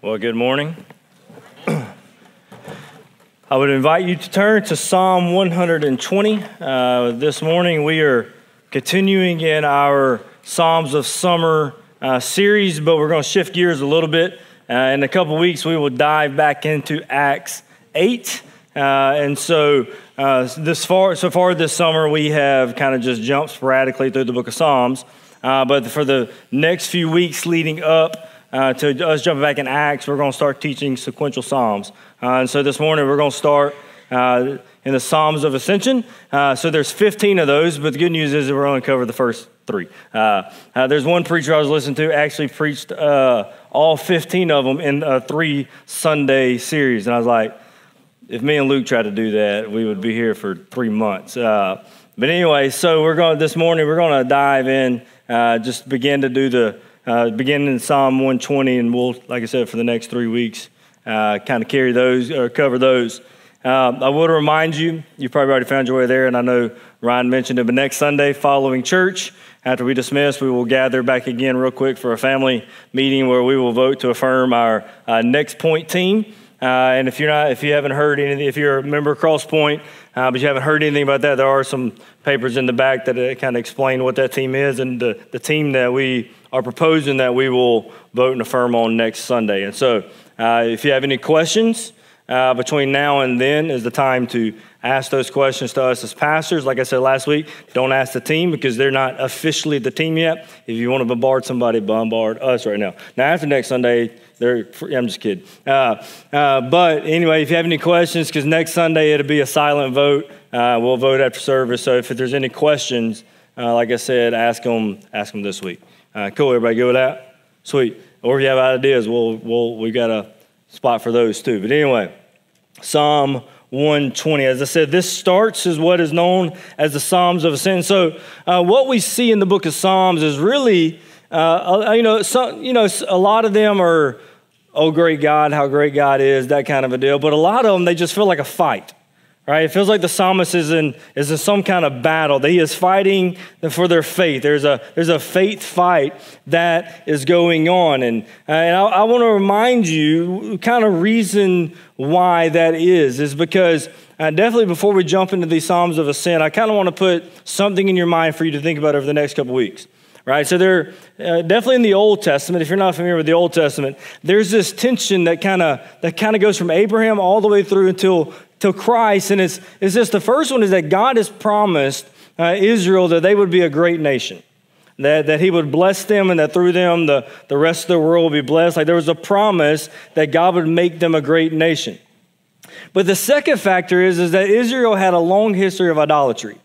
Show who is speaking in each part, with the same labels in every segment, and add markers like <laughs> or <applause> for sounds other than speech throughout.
Speaker 1: Well, good morning. I would invite you to turn to Psalm 120. Uh, this morning we are continuing in our Psalms of Summer uh, series, but we're going to shift gears a little bit. Uh, in a couple weeks, we will dive back into Acts 8. Uh, and so, uh, this far, so far this summer, we have kind of just jumped sporadically through the book of Psalms. Uh, but for the next few weeks leading up, uh, to us jumping back in Acts, we're going to start teaching sequential Psalms. Uh, and so this morning we're going to start uh, in the Psalms of Ascension. Uh, so there's 15 of those, but the good news is that we're only cover the first three. Uh, uh, there's one preacher I was listening to actually preached all 15 of them in a three Sunday series, and I was like, if me and Luke tried to do that, we would be here for three months. but anyway, so we're going this morning. We're going to dive in, just begin to do the uh, beginning in Psalm 120, and we'll, like I said, for the next three weeks, uh, kind of carry those or cover those. Uh, I want to remind you, you probably already found your way there, and I know Ryan mentioned it, but next Sunday, following church, after we dismiss, we will gather back again real quick for a family meeting where we will vote to affirm our uh, next point team. Uh, and if you're not, if you haven't heard anything, if you're a member of Crosspoint, uh, but you haven't heard anything about that, there are some papers in the back that uh, kind of explain what that team is and the, the team that we are proposing that we will vote and affirm on next Sunday. And so, uh, if you have any questions uh, between now and then, is the time to ask those questions to us as pastors. Like I said last week, don't ask the team because they're not officially the team yet. If you want to bombard somebody, bombard us right now. Now, after next Sunday, they're, I'm just kidding. Uh, uh, but anyway, if you have any questions, because next Sunday it'll be a silent vote. Uh, we'll vote after service. So if there's any questions, uh, like I said, ask them, ask them this week. Uh, cool, everybody good with that? Sweet. Or if you have ideas, we'll, we'll, we got a spot for those too. But anyway, Psalm 120. As I said, this starts as what is known as the Psalms of Ascent. So, uh, what we see in the book of Psalms is really, uh, you know, some, you know, a lot of them are, oh, great God, how great God is, that kind of a deal. But a lot of them, they just feel like a fight. Right? It feels like the psalmist is in, is in some kind of battle. That he is fighting for their faith. There's a, there's a faith fight that is going on. And, and I, I want to remind you kind of reason why that is, is because uh, definitely before we jump into these Psalms of Ascent, I kind of want to put something in your mind for you to think about over the next couple weeks. Right? So they're uh, definitely in the Old Testament. If you're not familiar with the Old Testament, there's this tension that kind of that kind of goes from Abraham all the way through until to Christ. And it's, it's just the first one is that God has promised uh, Israel that they would be a great nation. That, that he would bless them and that through them the, the rest of the world would be blessed. Like there was a promise that God would make them a great nation. But the second factor is, is that Israel had a long history of idolatry.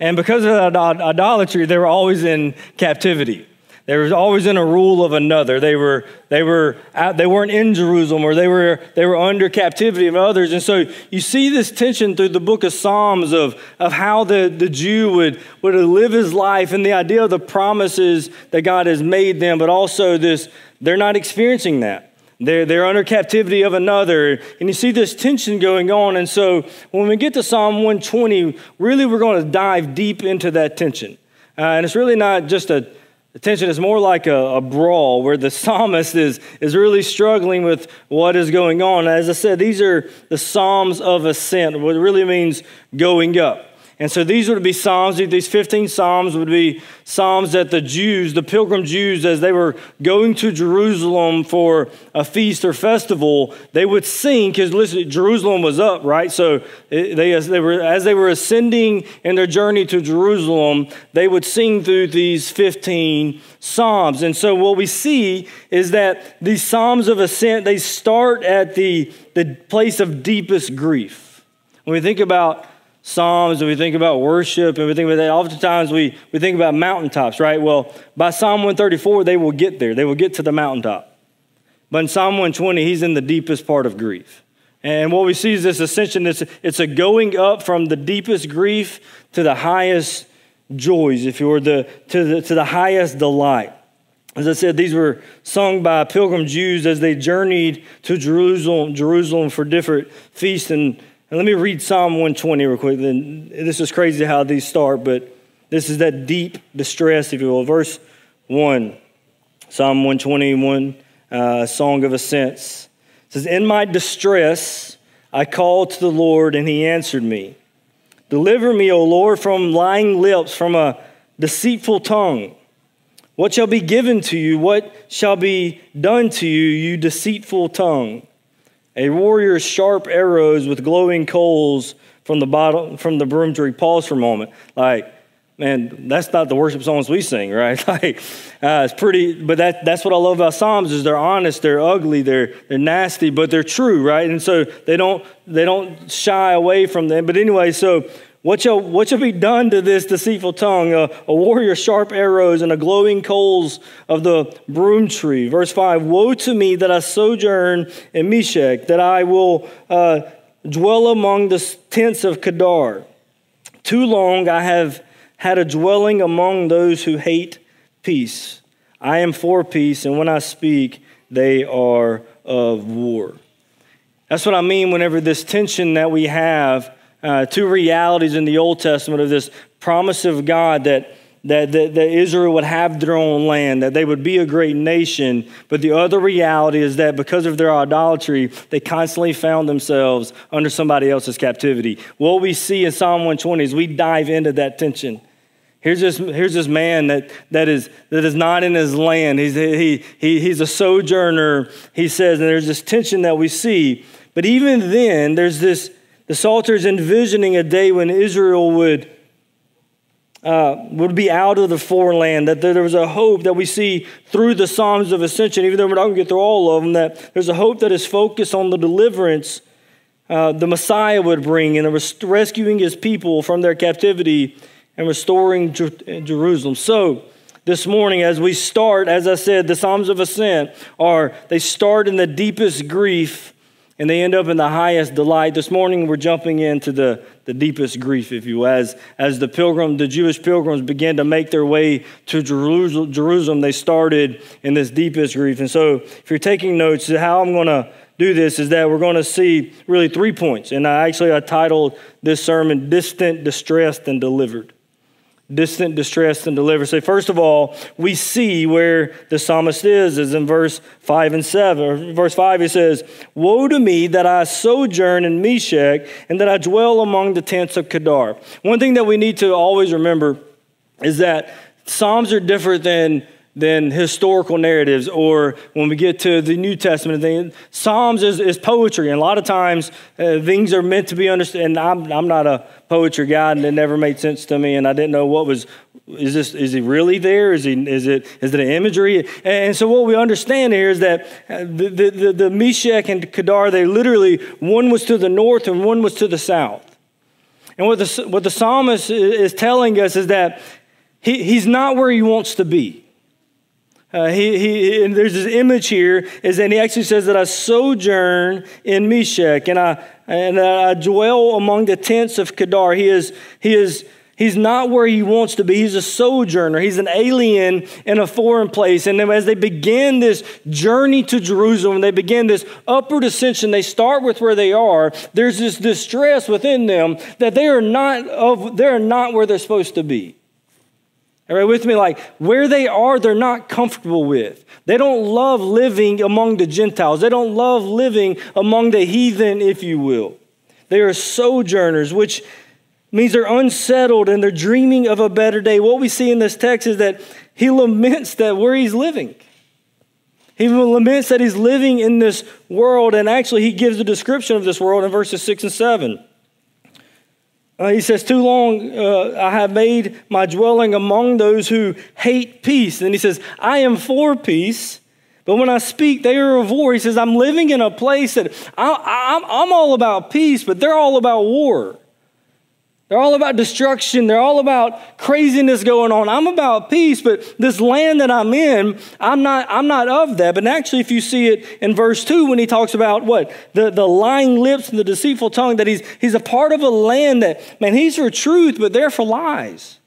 Speaker 1: And because of that idolatry, they were always in captivity. They were always in a rule of another. They were they were they weren't in Jerusalem or they were they were under captivity of others. And so you see this tension through the book of Psalms of, of how the, the Jew would, would live his life and the idea of the promises that God has made them, but also this they're not experiencing that. They're, they're under captivity of another. And you see this tension going on. And so when we get to Psalm 120, really we're going to dive deep into that tension. Uh, and it's really not just a tension is more like a, a, brawl where the <laughs> psalmist is, is really struggling with what is going on. As I said, these are the Psalms of Ascent, what really means going up. And so these would be Psalms, these 15 Psalms would be Psalms that the Jews, the pilgrim Jews, as they were going to Jerusalem for a feast or festival, they would sing, because listen, Jerusalem was up, right? So eh, they, as, they were, as they were ascending in their journey to Jerusalem, they would sing through these 15 Psalms. And so what we see is that these Psalms of Ascent, they start at the, the place of deepest grief. When we think about Psalms and we think about worship and we think about that, oftentimes we, we think about mountaintops, right? Well, by Psalm 134, they will get there. They will get to the mountaintop. But in Psalm 120, he's in the deepest part of grief. And what we see is this ascension, it's, it's a going up from the deepest grief to the highest joys, if you were, the, to, the, to the highest delight. As I said, these were sung by pilgrim Jews as they journeyed to Jerusalem, Jerusalem for different feasts and and let me read Psalm 120 real quick. Then this is crazy how these start, but this is that deep distress, if you will. Verse 1, Psalm 121. uh, Song of Ascents. It says, In my distress, I called to the Lord, and he answered me. Deliver me, O Lord, from lying lips, from a deceitful tongue. What shall be given to you? What shall be done to you, you deceitful tongue? A warrior's sharp arrows with glowing coals from the bottom from the broom tree. Pause for a moment. Like, man, that's not the worship songs we sing, right? <laughs> like, uh, it's pretty, but that, that's what I love about Psalms is they're honest, they're ugly, they're, they're nasty, but they're true, right? And so they don't, they don't shy away from them. But anyway, so what shall, what shall be done to this deceitful tongue? A, a warrior sharp arrows and a glowing coals of the broom tree. Verse 5 Woe to me that I sojourn in Meshech, that I will uh, dwell among the tents of Kedar. Too long I have had a dwelling among those who hate peace. I am for peace, and when I speak, they are of war. That's what I mean whenever this tension that we have uh, two realities in the Old Testament of this promise of God that, that, that, that Israel would have their own land, that they would be a great nation. But the other reality is that because of their idolatry, they constantly found themselves under somebody else's captivity. What we see in Psalm 120 is we dive into that tension. Here's this, here's this man that, that, is, that is not in his land. He's, he, he, he's a sojourner, he says, and there's this tension that we see. But even then, there's this the Psalter is envisioning a day when Israel would, uh, would be out of the foreland, that there was a hope that we see through the Psalms of Ascension, even though we're not going to get through all of them, that there's a hope that is focused on the deliverance uh, the Messiah would bring in rescuing his people from their captivity and restoring Jerusalem. So, this morning, as we start, as I said, the Psalms of Ascent are, they start in the deepest grief and they end up in the highest delight. This morning, we're jumping into the, the deepest grief, if you will. As, as the pilgrim, the Jewish pilgrims began to make their way to Jerusalem, they started in this deepest grief. And so, if you're taking notes, how I'm going to do this is that we're going to see really three points. And I actually I titled this sermon "Distant, Distressed, and Delivered." Distant, distressed, and delivered. So, first of all, we see where the psalmist is, is in verse 5 and 7. Verse 5, he says, Woe to me that I sojourn in Meshech and that I dwell among the tents of Kedar. One thing that we need to always remember is that Psalms are different than than historical narratives or when we get to the New Testament thing. Psalms is, is poetry, and a lot of times uh, things are meant to be understood. And I'm, I'm not a poetry guy, and it never made sense to me, and I didn't know what was. Is this is he really there? Is he is it is it an imagery? And so what we understand here is that uh, the the, the, the Meshech and Kedar they literally one was to the north and one was to the south. And what the what the psalmist is telling us is that he, he's not where he wants to be. Uh, he, he, and there's this image here is that he actually says that I sojourn in Meshech and I, and I dwell among the tents of Kedar. He is, he is, he's not where he wants to be. He's a sojourner. He's an alien in a foreign place. And as they begin this journey to Jerusalem, they begin this upward ascension. They start with where they are. There's this distress within them that they are not of, they are not where they're supposed to be. Everybody with me? Like where they are, they're not comfortable with. They don't love living among the Gentiles. They don't love living among the heathen, if you will. They are sojourners, which means they're unsettled and they're dreaming of a better day. What we see in this text is that he laments that where he's living. He laments that he's living in this world, and actually, he gives a description of this world in verses 6 and 7. Uh, he says, Too long uh, I have made my dwelling among those who hate peace. And he says, I am for peace, but when I speak, they are of war. He says, I'm living in a place that I, am all about peace, but they're all about war. They're all about destruction. They're all about craziness going on. I'm about peace, but this land that I'm in, I'm not, I'm not of that. But actually, if you see it in verse 2, when he talks about what? The, the lying lips and the deceitful tongue, that he's, he's a part of a land that, man, he's for truth, but they're for lies.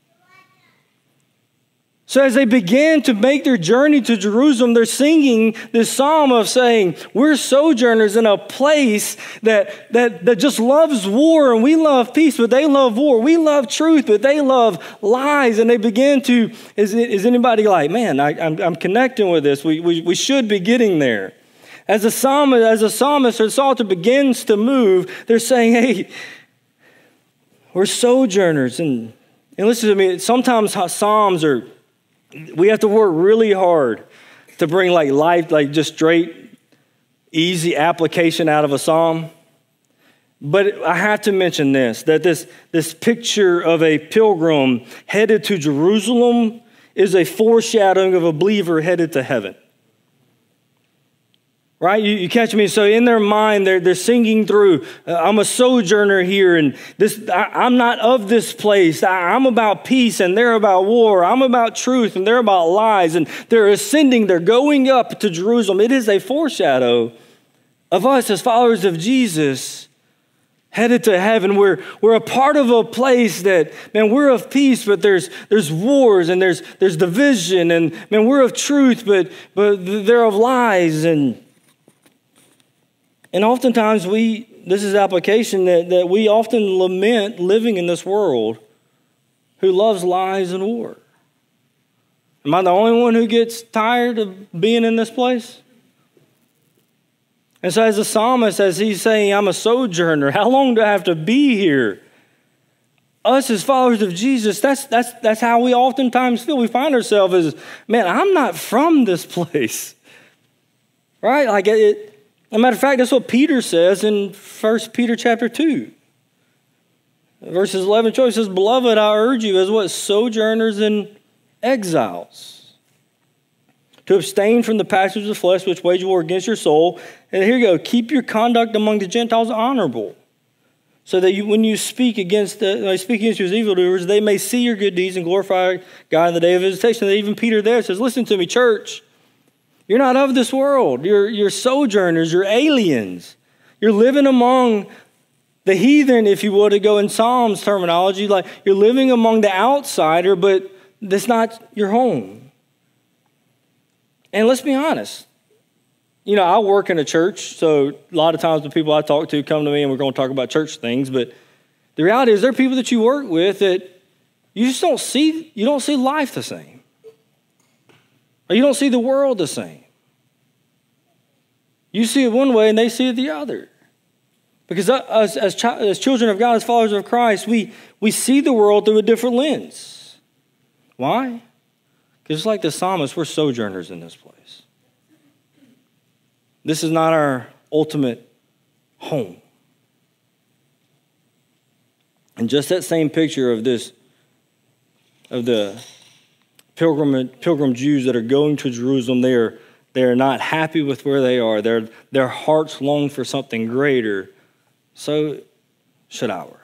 Speaker 1: So, as they begin to make their journey to Jerusalem, they're singing this psalm of saying, We're sojourners in a place that, that, that just loves war, and we love peace, but they love war. We love truth, but they love lies. And they begin to, is, is anybody like, Man, I, am I'm, I'm connecting with this? We, we, we should be getting there. As a psalmist, as a psalmist or psalter begins to move, they're saying, Hey, we're sojourners. And, and listen to me, sometimes psalms are we have to work really hard to bring like life, like just straight, easy application out of a psalm. But I have to mention this that this, this picture of a pilgrim headed to Jerusalem is a foreshadowing of a believer headed to heaven right? You, you, catch me? So in their mind, they're, they're singing through, uh, I'm a sojourner here, and this, I, am not of this place. I, I'm about peace, and they're about war. I'm about truth, and they're about lies. And they're ascending, they're going up to Jerusalem. It is a foreshadow of us as followers of Jesus headed to heaven. We're, we're a part of a place that, man, we're of peace, but there's, there's wars and there's, there's division. And, man, we're of truth, but, but they're of lies. And and oftentimes we, this is application that, that we often lament living in this world who loves lies and war. Am I the only one who gets tired of being in this place? And so, as the psalmist, as he's saying, I'm a sojourner, how long do I have to be here? Us as followers of Jesus, that's, that's, that's how we oftentimes feel. We find ourselves as, man, I'm not from this <laughs> place. Right? Like it, a matter of fact, that's what Peter says in 1 Peter chapter 2. Verses 11 and 12 says, Beloved, I urge you as what sojourners and exiles to abstain from the passions of the flesh which wage war against your soul. And here you go, keep your conduct among the Gentiles honorable, so that you, when you speak against the, speak against you as evildoers, they may see your good deeds and glorify God in the day of visitation. And even Peter there says, Listen to me, church. You're not of this world. You're, you're sojourners, you're aliens. You're living among the heathen, if you will, to go in Psalms terminology. Like you're living among the outsider, but that's not your home. And let's be honest. You know, I work in a church, so a lot of times the people I talk to come to me and we're going to talk about church things, but the reality is there are people that you work with that you just don't see you don't see life the same. You don't see the world the same. You see it one way and they see it the other. Because us, as, as children of God, as followers of Christ, we, we see the world through a different lens. Why? Because it's like the psalmist, we're sojourners in this place. This is not our ultimate home. And just that same picture of this, of the pilgrim, pilgrim Jews that are going to Jerusalem, they are, they are not happy with where they are. Their, their hearts long for something greater. So should ours.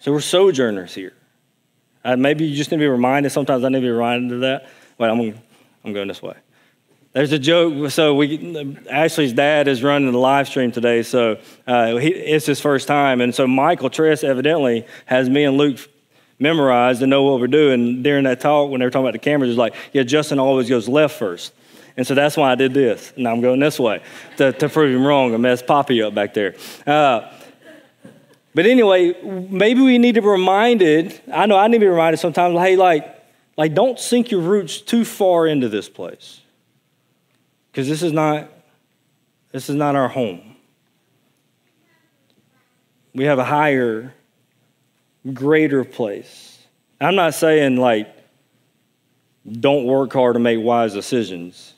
Speaker 1: So we're sojourners here. Uh, maybe you just need to be reminded. Sometimes I need to be reminded of that. Wait, I'm, I'm going this way. There's a joke. So we, Ashley's dad is running the live stream today. So uh, he, it's his first time, and so Michael Tress evidently has me and Luke memorized and know what we're doing. During that talk, when they were talking about the cameras, it's like, yeah, Justin always goes left first. And so that's why I did this. Now I'm going this way to, to prove him wrong. I messed Poppy up back there. Uh, but anyway, maybe we need to be reminded. I know I need to be reminded sometimes, hey, like, like don't sink your roots too far into this place. Because this is not this is not our home. We have a higher greater place. I'm not saying like don't work hard to make wise decisions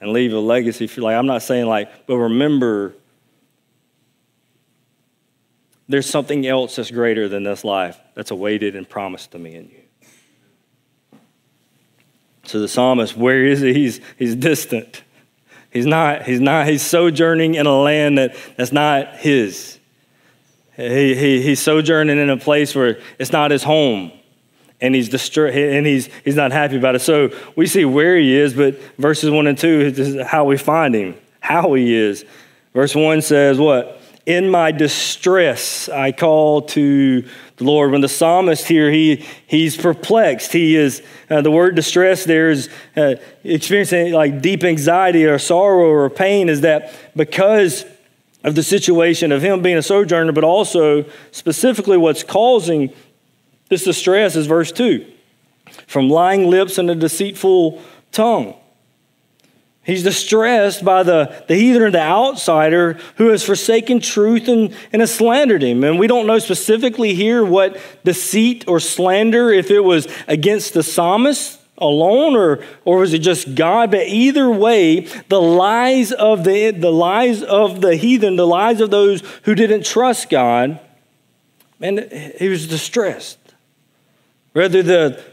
Speaker 1: and leave a legacy. for Like I'm not saying like, but remember there's something else that's greater than this life that's awaited and promised to me and you. So the psalmist, where is he? He's, he's distant. He's not, he's not, he's sojourning in a land that, that's not his. He, he, he's sojourning in a place where it's not his home and he's distraught and he's, he's not happy about it. So we see where he is, but verses 1 and 2 is how we find him, how he is. Verse 1 says, What? in my distress, I call to the Lord. When the psalmist here, he, he's perplexed. He is, uh, the word distress there is uh, experiencing like deep anxiety or sorrow or pain, is that because of the situation of him being a sojourner, but also specifically what's causing this distress is verse 2 from lying lips and a deceitful tongue. He's distressed by the, the heathen or the outsider who has forsaken truth and, and has slandered him. And we don't know specifically here what deceit or slander, if it was against the psalmist alone or, or was it just God? But either way, the lies of the, the lies of the heathen, the lies of those who didn't trust God, and he was distressed. Rather, the,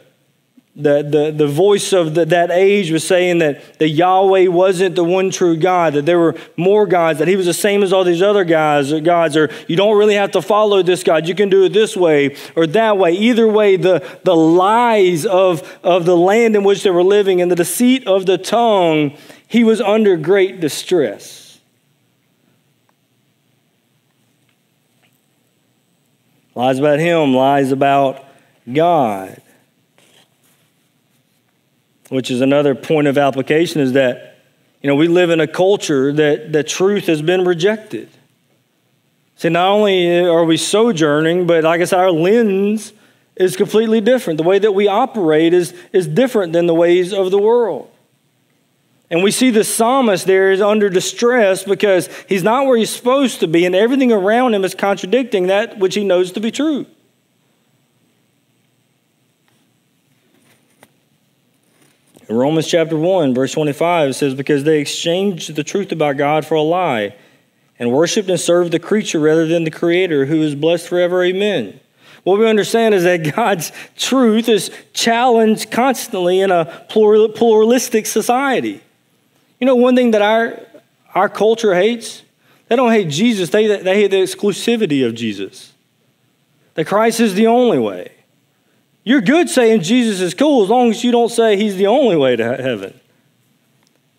Speaker 1: the, the, the voice of the, that age was saying that the Yahweh wasn't the one true God, that there were more gods, that he was the same as all these other guys or gods, or you don't really have to follow this God. You can do it this way or that way. Either way, the, the lies of, of the land in which they were living and the deceit of the tongue, he was under great distress. Lies about him, lies about God which is another point of application, is that, you know, we live in a culture that, that truth has been rejected. See, not only are we sojourning, but like I said, our lens is completely different. The way that we operate is, is different than the ways of the world. And we see the psalmist there is under distress because he's not where he's supposed to be, and everything around him is contradicting that which he knows to be true. Romans chapter 1, verse 25, it says, Because they exchanged the truth about God for a lie and worshiped and served the creature rather than the Creator, who is blessed forever. Amen. What we understand is that <laughs> God's truth is challenged constantly in a pluralistic society. You know, one thing that our, our culture hates? They don't hate Jesus, they, they hate the exclusivity of Jesus. That Christ is the only way. You're good saying Jesus is cool as long as you don't say he's the only way to heaven.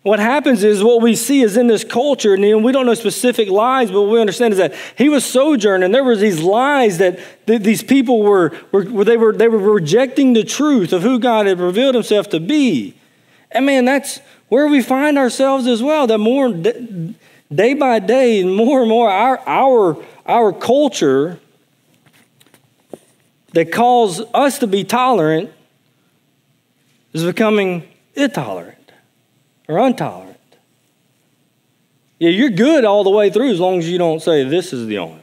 Speaker 1: What happens is what we see is in this culture, and we don't know specific lies, but what we understand is that he was sojourning, and there was these lies that these people were, were, they were they were rejecting the truth of who God had revealed himself to be. And man, that's where we find ourselves as well. That more day by day, more and more, our our our culture that calls us to be tolerant is becoming intolerant or intolerant. Yeah, you're good all the way through as long as you don't say this is the only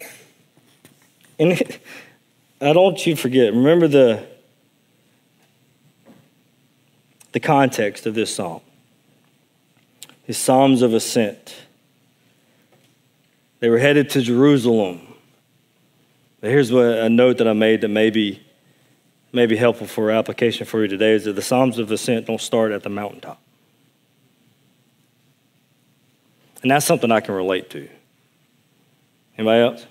Speaker 1: way. And <laughs> I don't want you forget, remember the, the context of this psalm. His Psalms of Ascent. They were headed to Jerusalem. But here's a note that I made that may be, may be helpful for application for you today is that the Psalms of Ascent don't start at the mountaintop. And that's something I can relate to. Anybody else?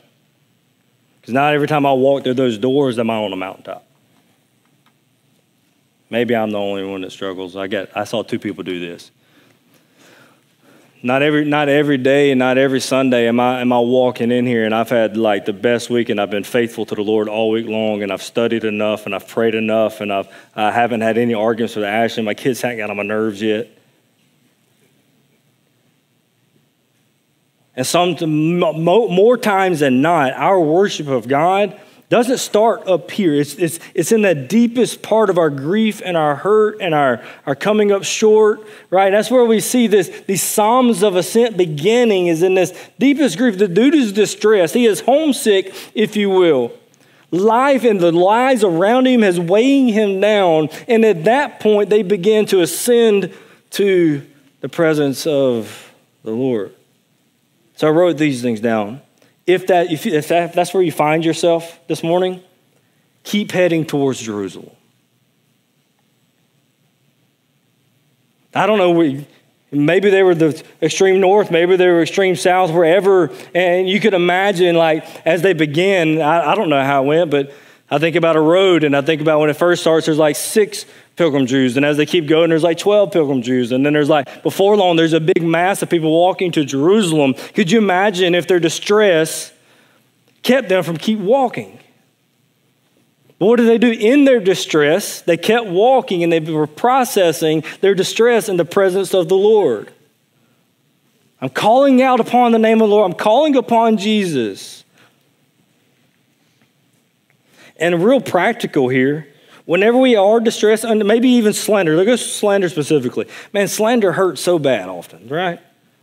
Speaker 1: Because not every time I walk through those doors am I on a mountaintop. Maybe I'm the only one that struggles. I get I saw two people do this. Not every, not every day and not every Sunday am I, am I walking in here and I've had like the best week and I've been faithful to the Lord all week long and I've studied enough and I've prayed enough and I've, I haven't had any arguments with Ashley. My kids haven't got on my nerves yet. And some more times than not, our worship of God doesn't start up here. It's, it's, it's in the deepest part of our grief and our hurt and our, our coming up short, right? That's where we see this, these Psalms of Ascent beginning is in this deepest grief. The dude is distressed. He is homesick, if you will. Life and the lies around him has weighing him down. And at that point, they begin to ascend to the presence of the Lord. So I wrote these things down if, that, if, if, that, if that's where you find yourself this morning, keep heading towards Jerusalem. I don't know, maybe they were the extreme north, maybe they were extreme south, wherever. And you could imagine, like, as they began, I, I don't know how it went, but I think about a road and I think about when it first starts, there's like six pilgrim Jews. And as they keep going, there's like 12 pilgrim Jews. And then there's like, before long, there's a big mass of people walking to Jerusalem. Could you imagine if their distress kept them from keep walking? But what did they do in their distress? They kept walking and they were processing their distress in the presence of the Lord. I'm calling out upon the name of the Lord. I'm calling upon Jesus. And real practical here, whenever we are distressed, maybe even slander, look at slander specifically. Man, slander hurts so bad often, right?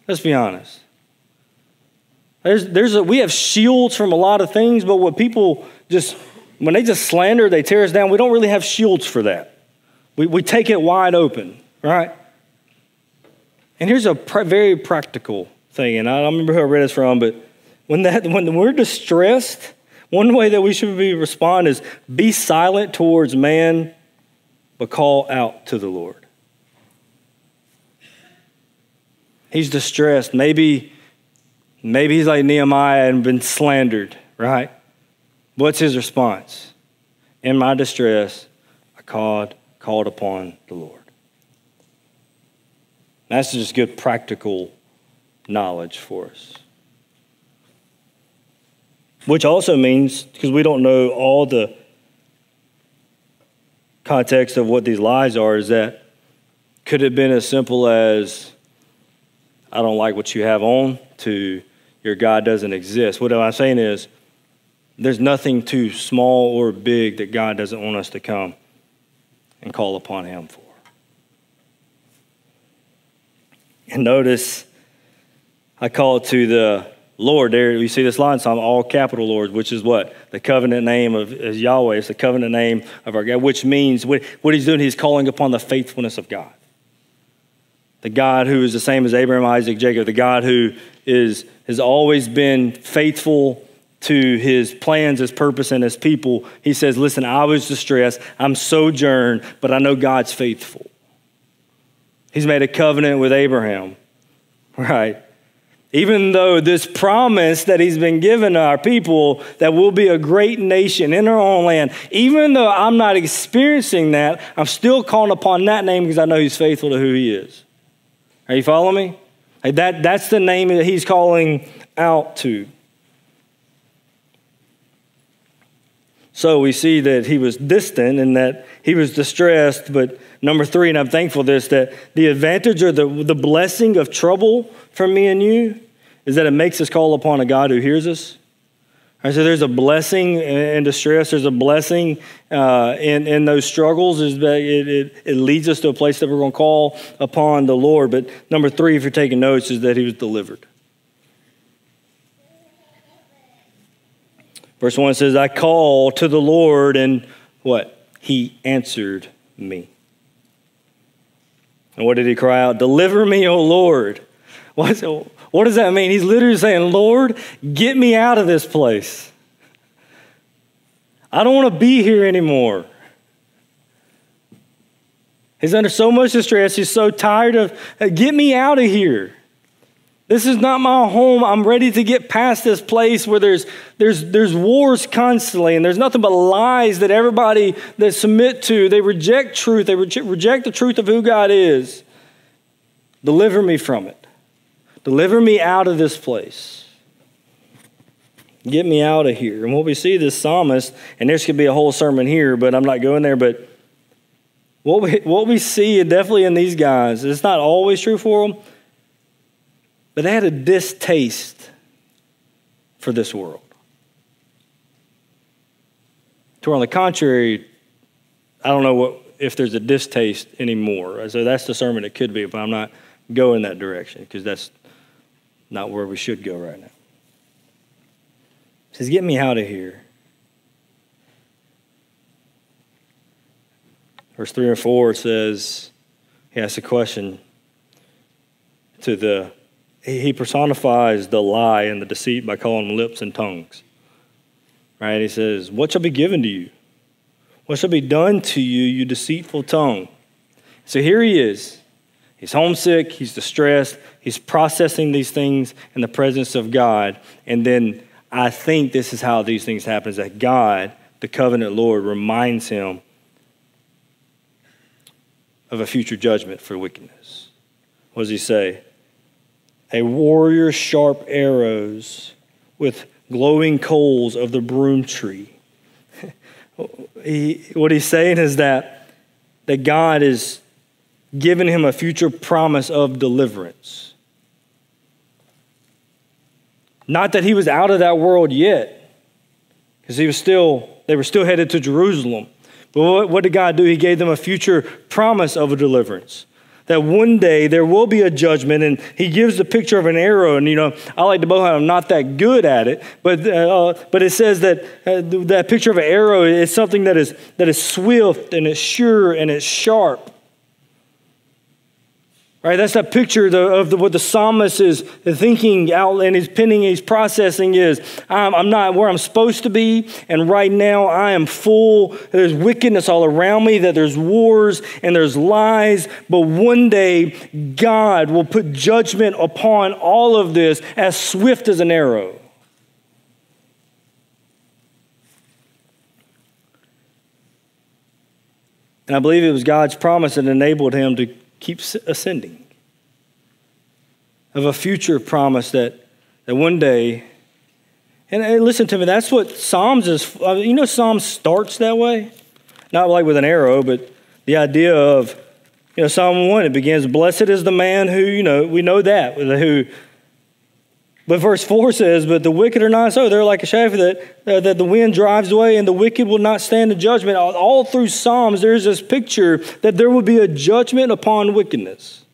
Speaker 1: Let's be honest. There's, there's a, we have shields from a lot of things, but what people just, when they just slander, they tear us down, we don't really have shields for that. We, we take it wide open, right? And here's a pr- very practical thing, and I don't remember who I read this from, but when, that, <laughs> when we're distressed, one way that we should be respond is be silent towards man, but call out to the Lord. He's distressed. Maybe, maybe he's like Nehemiah and been slandered, right? What's his response? In my distress, I called, called upon the Lord. That's just good practical knowledge for us. Which also means, because we don't know all the context of what these lies are, is that could have been as simple as, I don't like what you have on, to your God doesn't exist. What I'm saying is, there's nothing too small or big that God doesn't want us to come and call upon Him for. And notice, I call to the Lord, there you see this line, Psalm, all capital Lord, which is what? The covenant name of Yahweh. It's the covenant name of our God, which means what, what he's doing, he's calling upon the faithfulness of God. The God who is the same as Abraham, Isaac, Jacob, the God who is, has always been faithful to his plans, his purpose, and his people. He says, Listen, I was distressed, I'm sojourned, but I know God's faithful. He's made a covenant with Abraham, <laughs> right? Even though this promise that he's been given to our people that we'll be a great nation in our own land, even though I'm not experiencing that, I'm still calling upon that name because I know he's faithful to who he is. Are you following me? That, that's the name that he's calling out to. So we see that he was distant and that he was distressed, but number three, and I'm thankful this, that the advantage or the, the blessing of trouble for me and you is that it makes us call upon a God who hears us. Right, so there's a blessing in distress. There's a blessing uh, in, in those struggles. Is that it, it, it leads us to a place that we're going to call upon the Lord. But number three, if you're taking notes, is that he was delivered. Verse 1 says, I call to the Lord, and what? He answered me. And what did he cry out? Deliver me, O Lord. <laughs> What, what does that mean? He's literally saying, Lord, get me out of this place. I don't want to be here anymore. He's under so much distress. He's so tired of, get me out of here. This is not my home. I'm ready to get past this place where there's, there's, there's wars constantly and there's nothing but lies that everybody that submit to. They reject truth. They reject the truth of who God is. Deliver me from it. Deliver me out of this place. Get me out of here. And what we see this psalmist, and this could be a whole sermon here, but I'm not going there, but what we, what we see definitely in these guys, it's not always true for them, but they had a distaste for this world. To on the contrary, I don't know what if there's a distaste anymore. So that's the sermon it could be, but I'm not going that direction because that's not where we should go right now. He says, Get me out of here. Verse 3 and 4 says, He asks a question to the, he personifies the lie and the deceit by calling them lips and tongues. Right? He says, What shall be given to you? What shall be done to you, you deceitful tongue? So here he is. He's homesick, he's distressed, he's processing these things in the presence of God. And then I think this is how these things happen is that God the covenant Lord, reminds him of a future judgment for wickedness. What does he say? A warrior's sharp arrows with glowing coals of the broom tree. <laughs> he, what he's saying is that, that God is giving him a future promise of deliverance. Not that he was out of that world yet, because he was still, they were still headed to Jerusalem. But what, what did God do? He gave them a future promise of a deliverance that one day there will be a judgment. And he gives the picture of an arrow. And, you know, I like to bow hunt. I'm not that good at it. But, uh, but it says that uh, that picture of an arrow is something that is, that is swift and it's sure and it's sharp. Right, that's that picture of the, what the psalmist is thinking out and he's penning, he's processing is I'm, I'm, not where I'm supposed to be, and right now I am full. There's wickedness all around me, that there's wars and there's lies, but one day God will put judgment upon all of this as swift as an arrow. And I believe it was God's promise that enabled him to keep ascending, of a future promise that, that one day, and, and listen to me, that's what Psalms is. Uh, you know, Psalms starts that way? Not like with an arrow, but the idea of, you know, Psalm 1, it begins, Blessed is the man who, you know, we know that, who but verse 4 says, But the wicked are not so. They're like a shaft that, uh, that the wind drives away, and the wicked will not stand in judgment. All, all through Psalms, there's this picture that there will be a judgment upon wickedness,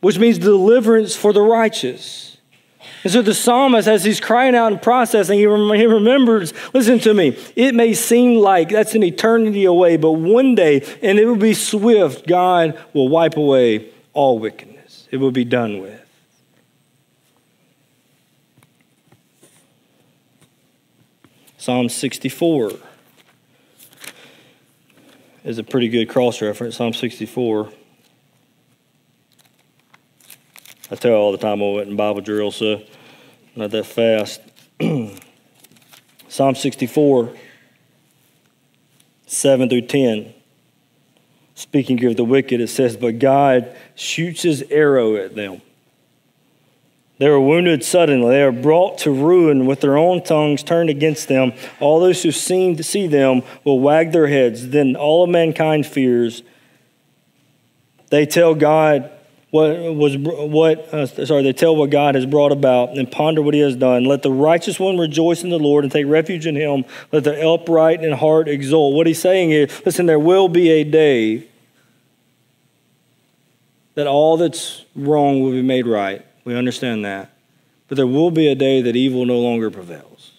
Speaker 1: which means deliverance for the righteous. And so the psalmist, as he's crying out and processing, he, rem- he remembers listen to me, it may seem like that's an eternity away, but one day, and it will be swift, God will wipe away all wickedness. It will be done with. Psalm 64 is a pretty good cross reference. Psalm 64. I tell you all the time I went in Bible drill, so not that fast. <clears throat> Psalm 64, 7 through 10. Speaking of the wicked, it says, But God shoots his arrow at them they were wounded suddenly. They are brought to ruin with their own tongues turned against them. All those who seem to see them will wag their heads. Then all of mankind fears. They tell God what was what uh, sorry they tell what God has brought about and ponder what He has done. Let the righteous one rejoice in the Lord and take refuge in Him. Let the upright in heart exult. What He's saying is, listen, there will be a day that all that's wrong will be made right. We understand that. But there will be a day that evil no longer prevails.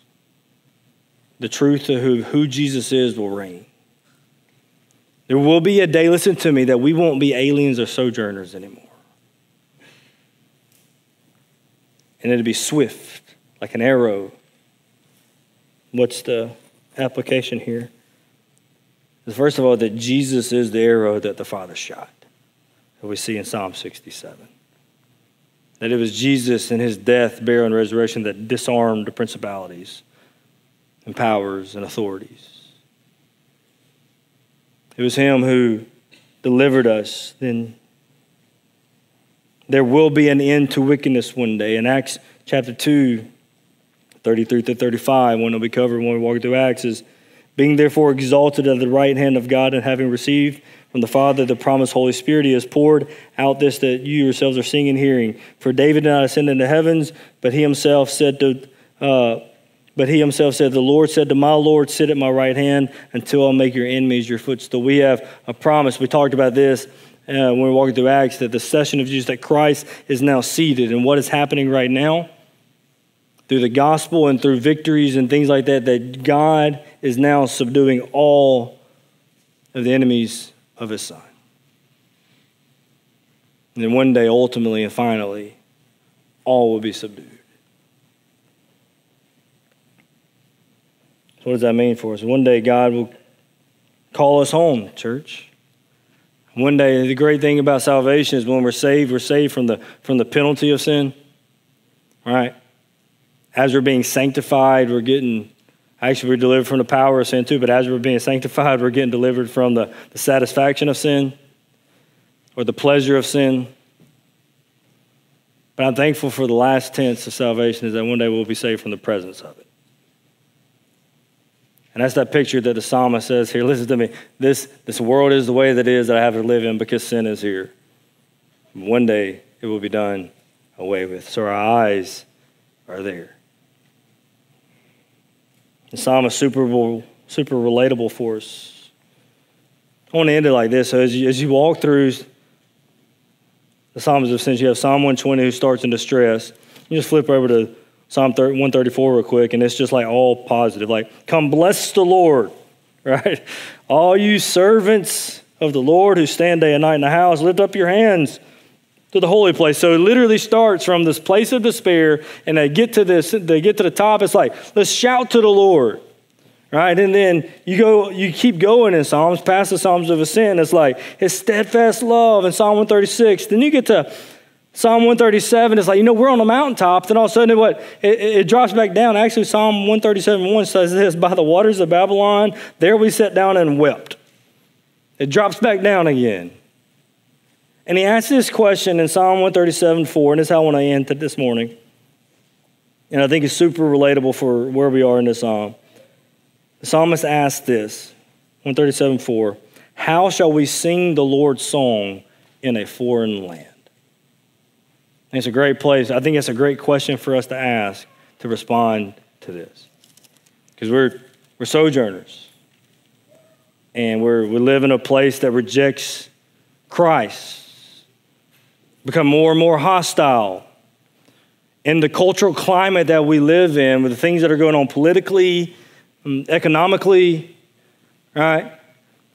Speaker 1: The truth of who, who Jesus is will reign. There will be a day, listen to me, that we won't be aliens or sojourners anymore. And it'll be swift, like an arrow. What's the application here? First of all, that Jesus is the arrow that the Father shot, that we see in Psalm 67. That it was Jesus and his death, burial, and resurrection that disarmed the principalities and powers and authorities. It was him who delivered us. Then there will be an end to wickedness one day. In Acts chapter 2, 33 to 35, one will be covered when we walk through Acts, is being therefore exalted at the right hand of God and having received from the Father, the promised Holy Spirit, He has poured out this that you yourselves are seeing and hearing. For David did not ascend into heavens, but he himself said to, uh, but he himself said, The Lord said to my Lord, Sit at my right hand until I'll make your enemies your footstool. We have a promise. We talked about this uh, when we walking through Acts that the session of Jesus, that Christ is now seated. And what is happening right now? Through the gospel and through victories and things like that, that God is now subduing all of the enemies of his son. And then one day, ultimately and finally, all will be subdued. So, what does that mean for us? One day, God will call us home, church. One day, the great thing about salvation is when we're saved, we're saved from the, from the penalty of sin. Right? As we're being sanctified, we're getting Actually, we're delivered from the power of sin too, but as we're being sanctified, we're getting delivered from the, the satisfaction of sin or the pleasure of sin. But I'm thankful for the last tense of salvation is that one day we'll be saved from the presence of it. And that's that picture that the psalmist says here. <laughs> Listen to me. This, this world is the way that it is that I have to live in because sin is here. One day it will be done away with. So our eyes are there. The psalm is super, super relatable for us. I want to end it like this. So as you, as you walk through the Psalms of Ascents, you have Psalm 120 who starts in distress. You just flip over to Psalm 134 real quick, and it's just like all positive. Like, come bless the Lord, <laughs> right? All you servants of the Lord who stand day and night in the house, lift up your hands to the holy place. So it literally starts from this place of despair, and they get to this, they get to the top. It's like, let's shout to the Lord. Right? And then you go, you keep going in Psalms, past the Psalms of Ascent. It's like his steadfast love in Psalm 136. Then you get to Psalm 137 it's like, you know, we're on a mountaintop. Then all of a sudden, what? It, it, drops back down. Actually, Psalm 137 1 says this By the waters of Babylon, there we sat down and wept. It drops back down again. And he asks this question in Psalm 137 4, and this is how I want to end this morning. And I think it's super relatable for where we are in this psalm. The psalmist asks this 137 4 How shall we sing the Lord's song in a foreign land? And it's a great place. I think it's a great question for us to ask to respond to this. Because we're, we're sojourners. And we're, we live in a place that rejects Christ become more and more hostile. In the cultural climate that we live in, with the things that are going on politically, um, economically, right?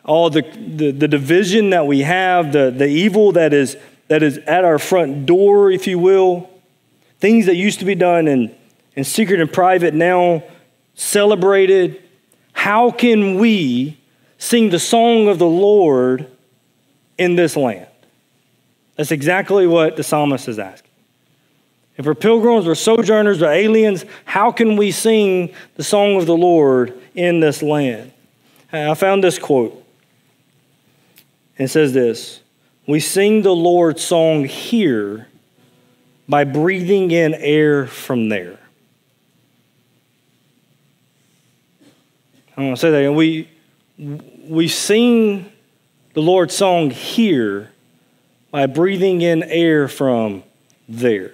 Speaker 1: All the, the, the division that we have, the, the evil that is, that is at our front door, if you will, things that used to be done in, in secret and private now celebrated. How can we sing the song of the Lord in this land? That's exactly what the psalmist is asking. If we're pilgrims, we're sojourners, we're aliens, how can we sing the song of the Lord in this land? I found this quote. It says this We sing the Lord's song here by breathing in air from there. I want to say that. And we, we sing the Lord's song here by breathing in air from there.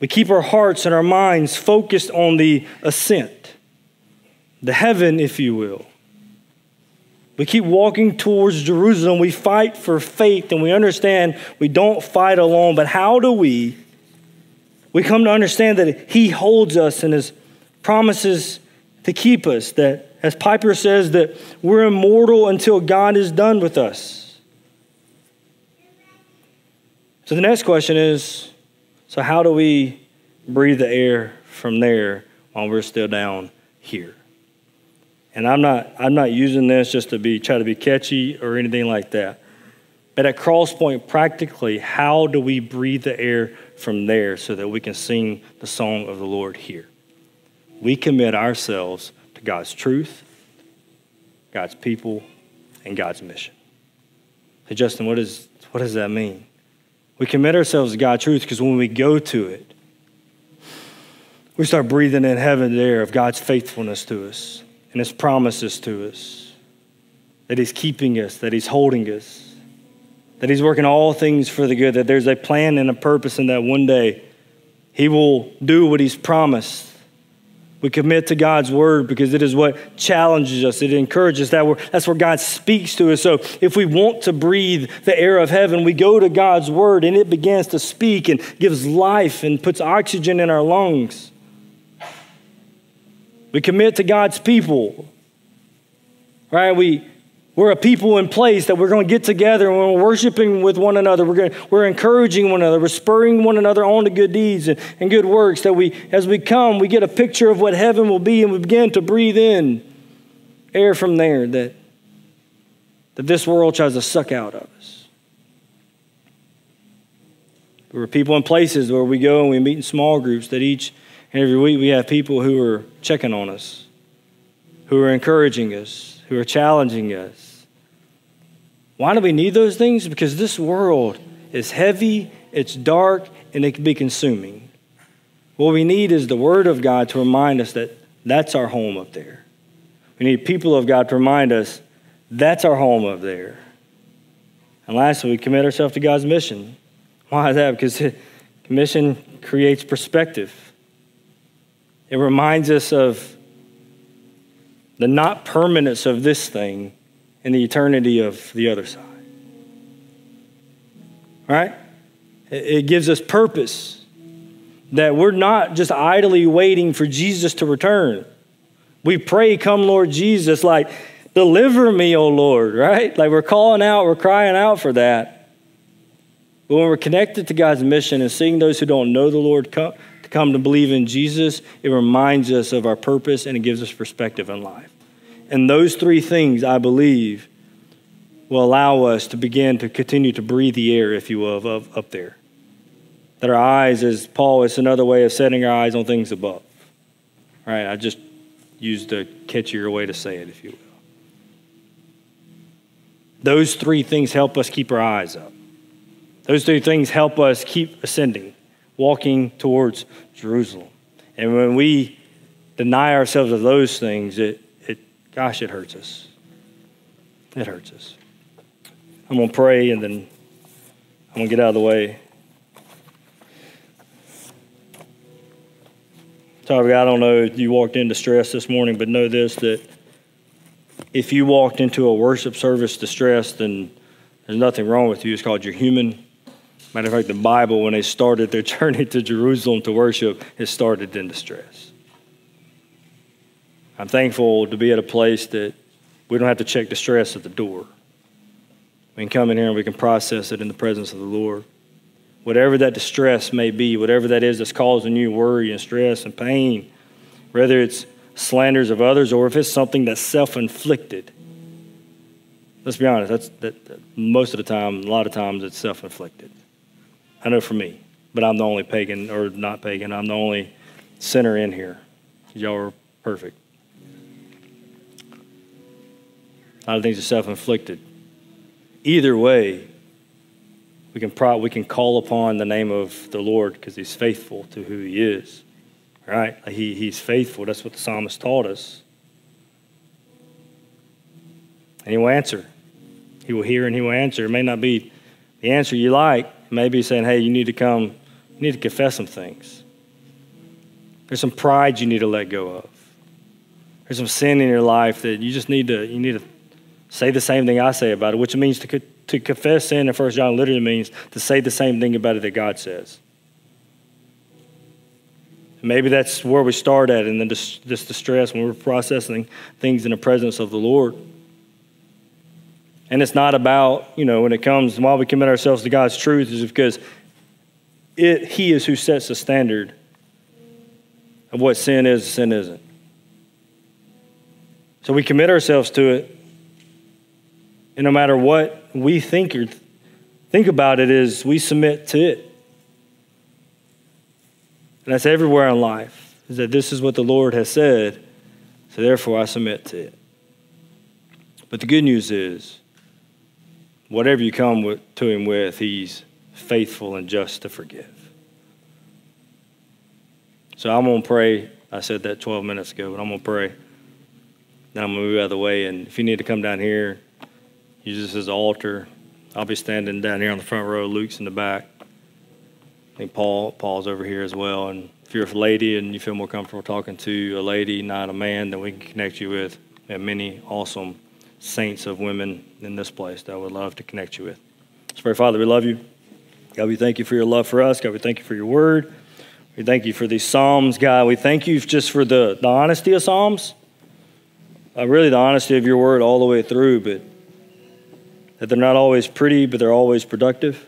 Speaker 1: We keep our hearts and our minds focused on the ascent, the heaven, if you will. We keep walking towards Jerusalem. We fight for faith and we understand we don't fight alone. But how do we? We come to understand that He holds us and His promises to keep us. That, as Piper says, that we're immortal until God is done with us. So the next question is so, how do we breathe the air from there while we're still down here? And I'm not, I'm not using this just to be try to be catchy or anything like that. But at Crosspoint, practically, how do we breathe the air from there so that we can sing the song of the Lord here? We commit ourselves to God's truth, God's people, and God's mission. Hey, Justin, what, is, what does that mean? We commit ourselves to God's truth because when we go to it, we start breathing in heaven the air of God's faithfulness to us and His promises to us. That He's keeping us, that He's holding us, that He's working all things for the good, that there's a plan and a purpose, and that one day He will do what He's promised we commit to God's word because it is what challenges us. It encourages that. That's where God speaks to us. So if we want to breathe the air of heaven, we go to God's word and it begins to speak and gives life and puts oxygen in our lungs. We commit to God's people. Right? We we're a people in place that we're going to get together and we're worshiping with one another. We're, going, we're encouraging one another. We're spurring one another on to good deeds and, and good works. That we, as we come, we get a picture of what heaven will be and we begin to breathe in air from there that, that this world tries to suck out of us. We're people in places where we go and we meet in small groups that each And every week we have people who are checking on us, who are encouraging us, who are challenging us. Why do we need those things? Because this world is heavy, it's dark, and it can be consuming. What we need is the Word of God to remind us that that's our home up there. We need people of God to remind us that's our home up there. And lastly, we commit ourselves to God's mission. Why is that? Because mission creates perspective. It reminds us of the not permanence of this thing and the eternity of the other side. Right? It gives us purpose that we're not just idly waiting for Jesus to return. We pray, Come, Lord Jesus, like, deliver me, O Lord, right? Like, we're calling out, we're crying out for that. But when we're connected to God's mission and seeing those who don't know the Lord come, to come to believe in Jesus, it reminds us of our purpose and it gives us perspective in life. And those three things, I believe, will allow us to begin to continue to breathe the air, if you will, of, of up there. That our eyes, as Paul, it's another way of setting our eyes on things above. All right, I just used a catchier way to say it, if you will. Those three things help us keep our eyes up. Those three things help us keep ascending, walking towards Jerusalem. And when we deny ourselves of those things, it, gosh, it hurts us. It hurts us. I'm going to pray and then I'm going to get out of the way. Sorry, I don't know if you walked into stress this morning, but know this that if you walked into a worship service distressed, then there's nothing wrong with you. It's called you're human. Matter of fact, the Bible, when they started their <laughs> journey to Jerusalem to worship, it started in distress. I'm thankful to be at a place that we don't have to check distress at the door. We can come in here and we can process it in the presence of the Lord. Whatever that distress may be, whatever that is that's causing you worry and stress and pain, whether it's slanders of others or if it's something that's self inflicted. Let's be honest, that's, that, that, most of the time, a lot of times, it's self inflicted. I know for me, but I'm the only pagan, or not pagan, I'm the only sinner in here. Y'all are perfect. A lot of things are self inflicted. Either way, we can, pro- we can call upon the name of the Lord because he's faithful to who he is. Right? He, he's faithful. That's what the psalmist taught us. And he will answer. He will hear and he will answer. It may not be the answer you like, Maybe saying, hey, you need to come, you need to confess some things. There's some pride you need to let go of. There's some sin in your life that you just need to, you need to say the same thing I say about it, which means to, to confess sin in 1 John literally means to say the same thing about it that God says. Maybe that's where we start at in this, this distress when we're processing things in the presence of the Lord. And it's not about, you know, when it comes, while we commit ourselves to God's truth, is because it, He is who sets the standard of what sin is and sin isn't. So we commit ourselves to it, and no matter what we think or think about it, is we submit to it. And that's everywhere in life, is that this is what the Lord has said, so therefore I submit to it. But the good news is, whatever you come with, to him with, he's faithful and just to forgive. So I'm going to pray. I said that 12 minutes ago, but I'm going to pray. Then I'm going to move out of the way. And if you need to come down here, use this as an altar. I'll be standing down here on the front row. Luke's in the back. I think Paul Paul's over here as well. And if you're a lady and you feel more comfortable talking to a lady, not a man, then we can connect you with. Many awesome saints of women in this place that I would love to connect you with. So, pray, Father, we love you. God, we thank you for your love for us. God, we thank you for your word. We thank you for these Psalms, God. We thank you just for the, the honesty of Psalms. Uh, really, the honesty of your word all the way through, but that they're not always pretty, but they're always productive.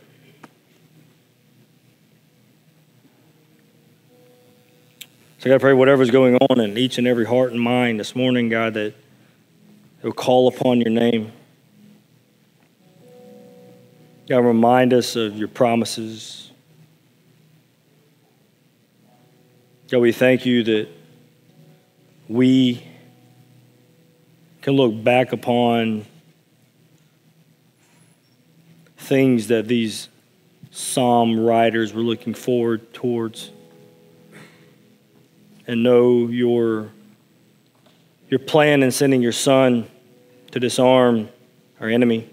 Speaker 1: So, God, I pray whatever's going on in each and every heart and mind this morning, God, that will call upon your name. God, remind us of your promises. God, we thank you that we can look back upon things that these psalm writers were looking forward towards and know your, your plan in sending your son to disarm our enemy.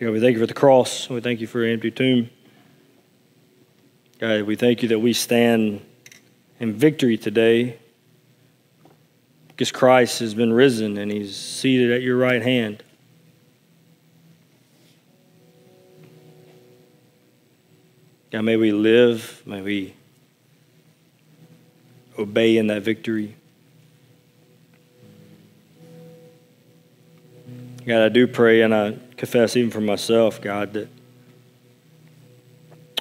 Speaker 1: God, we thank you for the cross. We thank you for an empty tomb. God, we thank you that we stand in victory today because Christ has been risen and he's seated at your right hand. God, may we live, may we obey in that victory. God, I do pray and I confess even for myself, God, that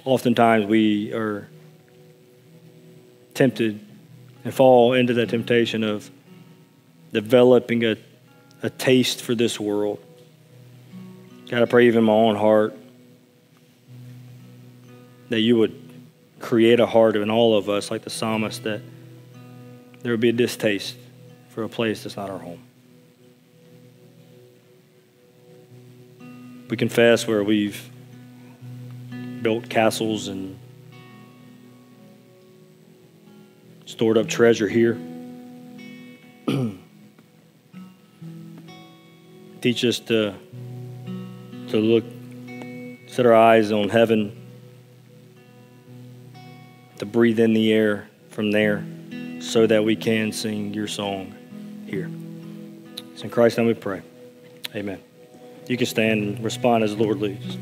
Speaker 1: oftentimes we are tempted and fall into that temptation of developing a, a taste for this world. God, I pray even my own heart that you would create a heart in all of us, like the psalmist, that there would be a distaste for a place that's not our home. We confess where we've built castles and stored up treasure here. <clears throat> Teach us to, to look, set our eyes on heaven, to breathe in the air from there so that we can sing your song here. It's in Christ's name we pray. Amen. You can stand and respond as the Lord leads.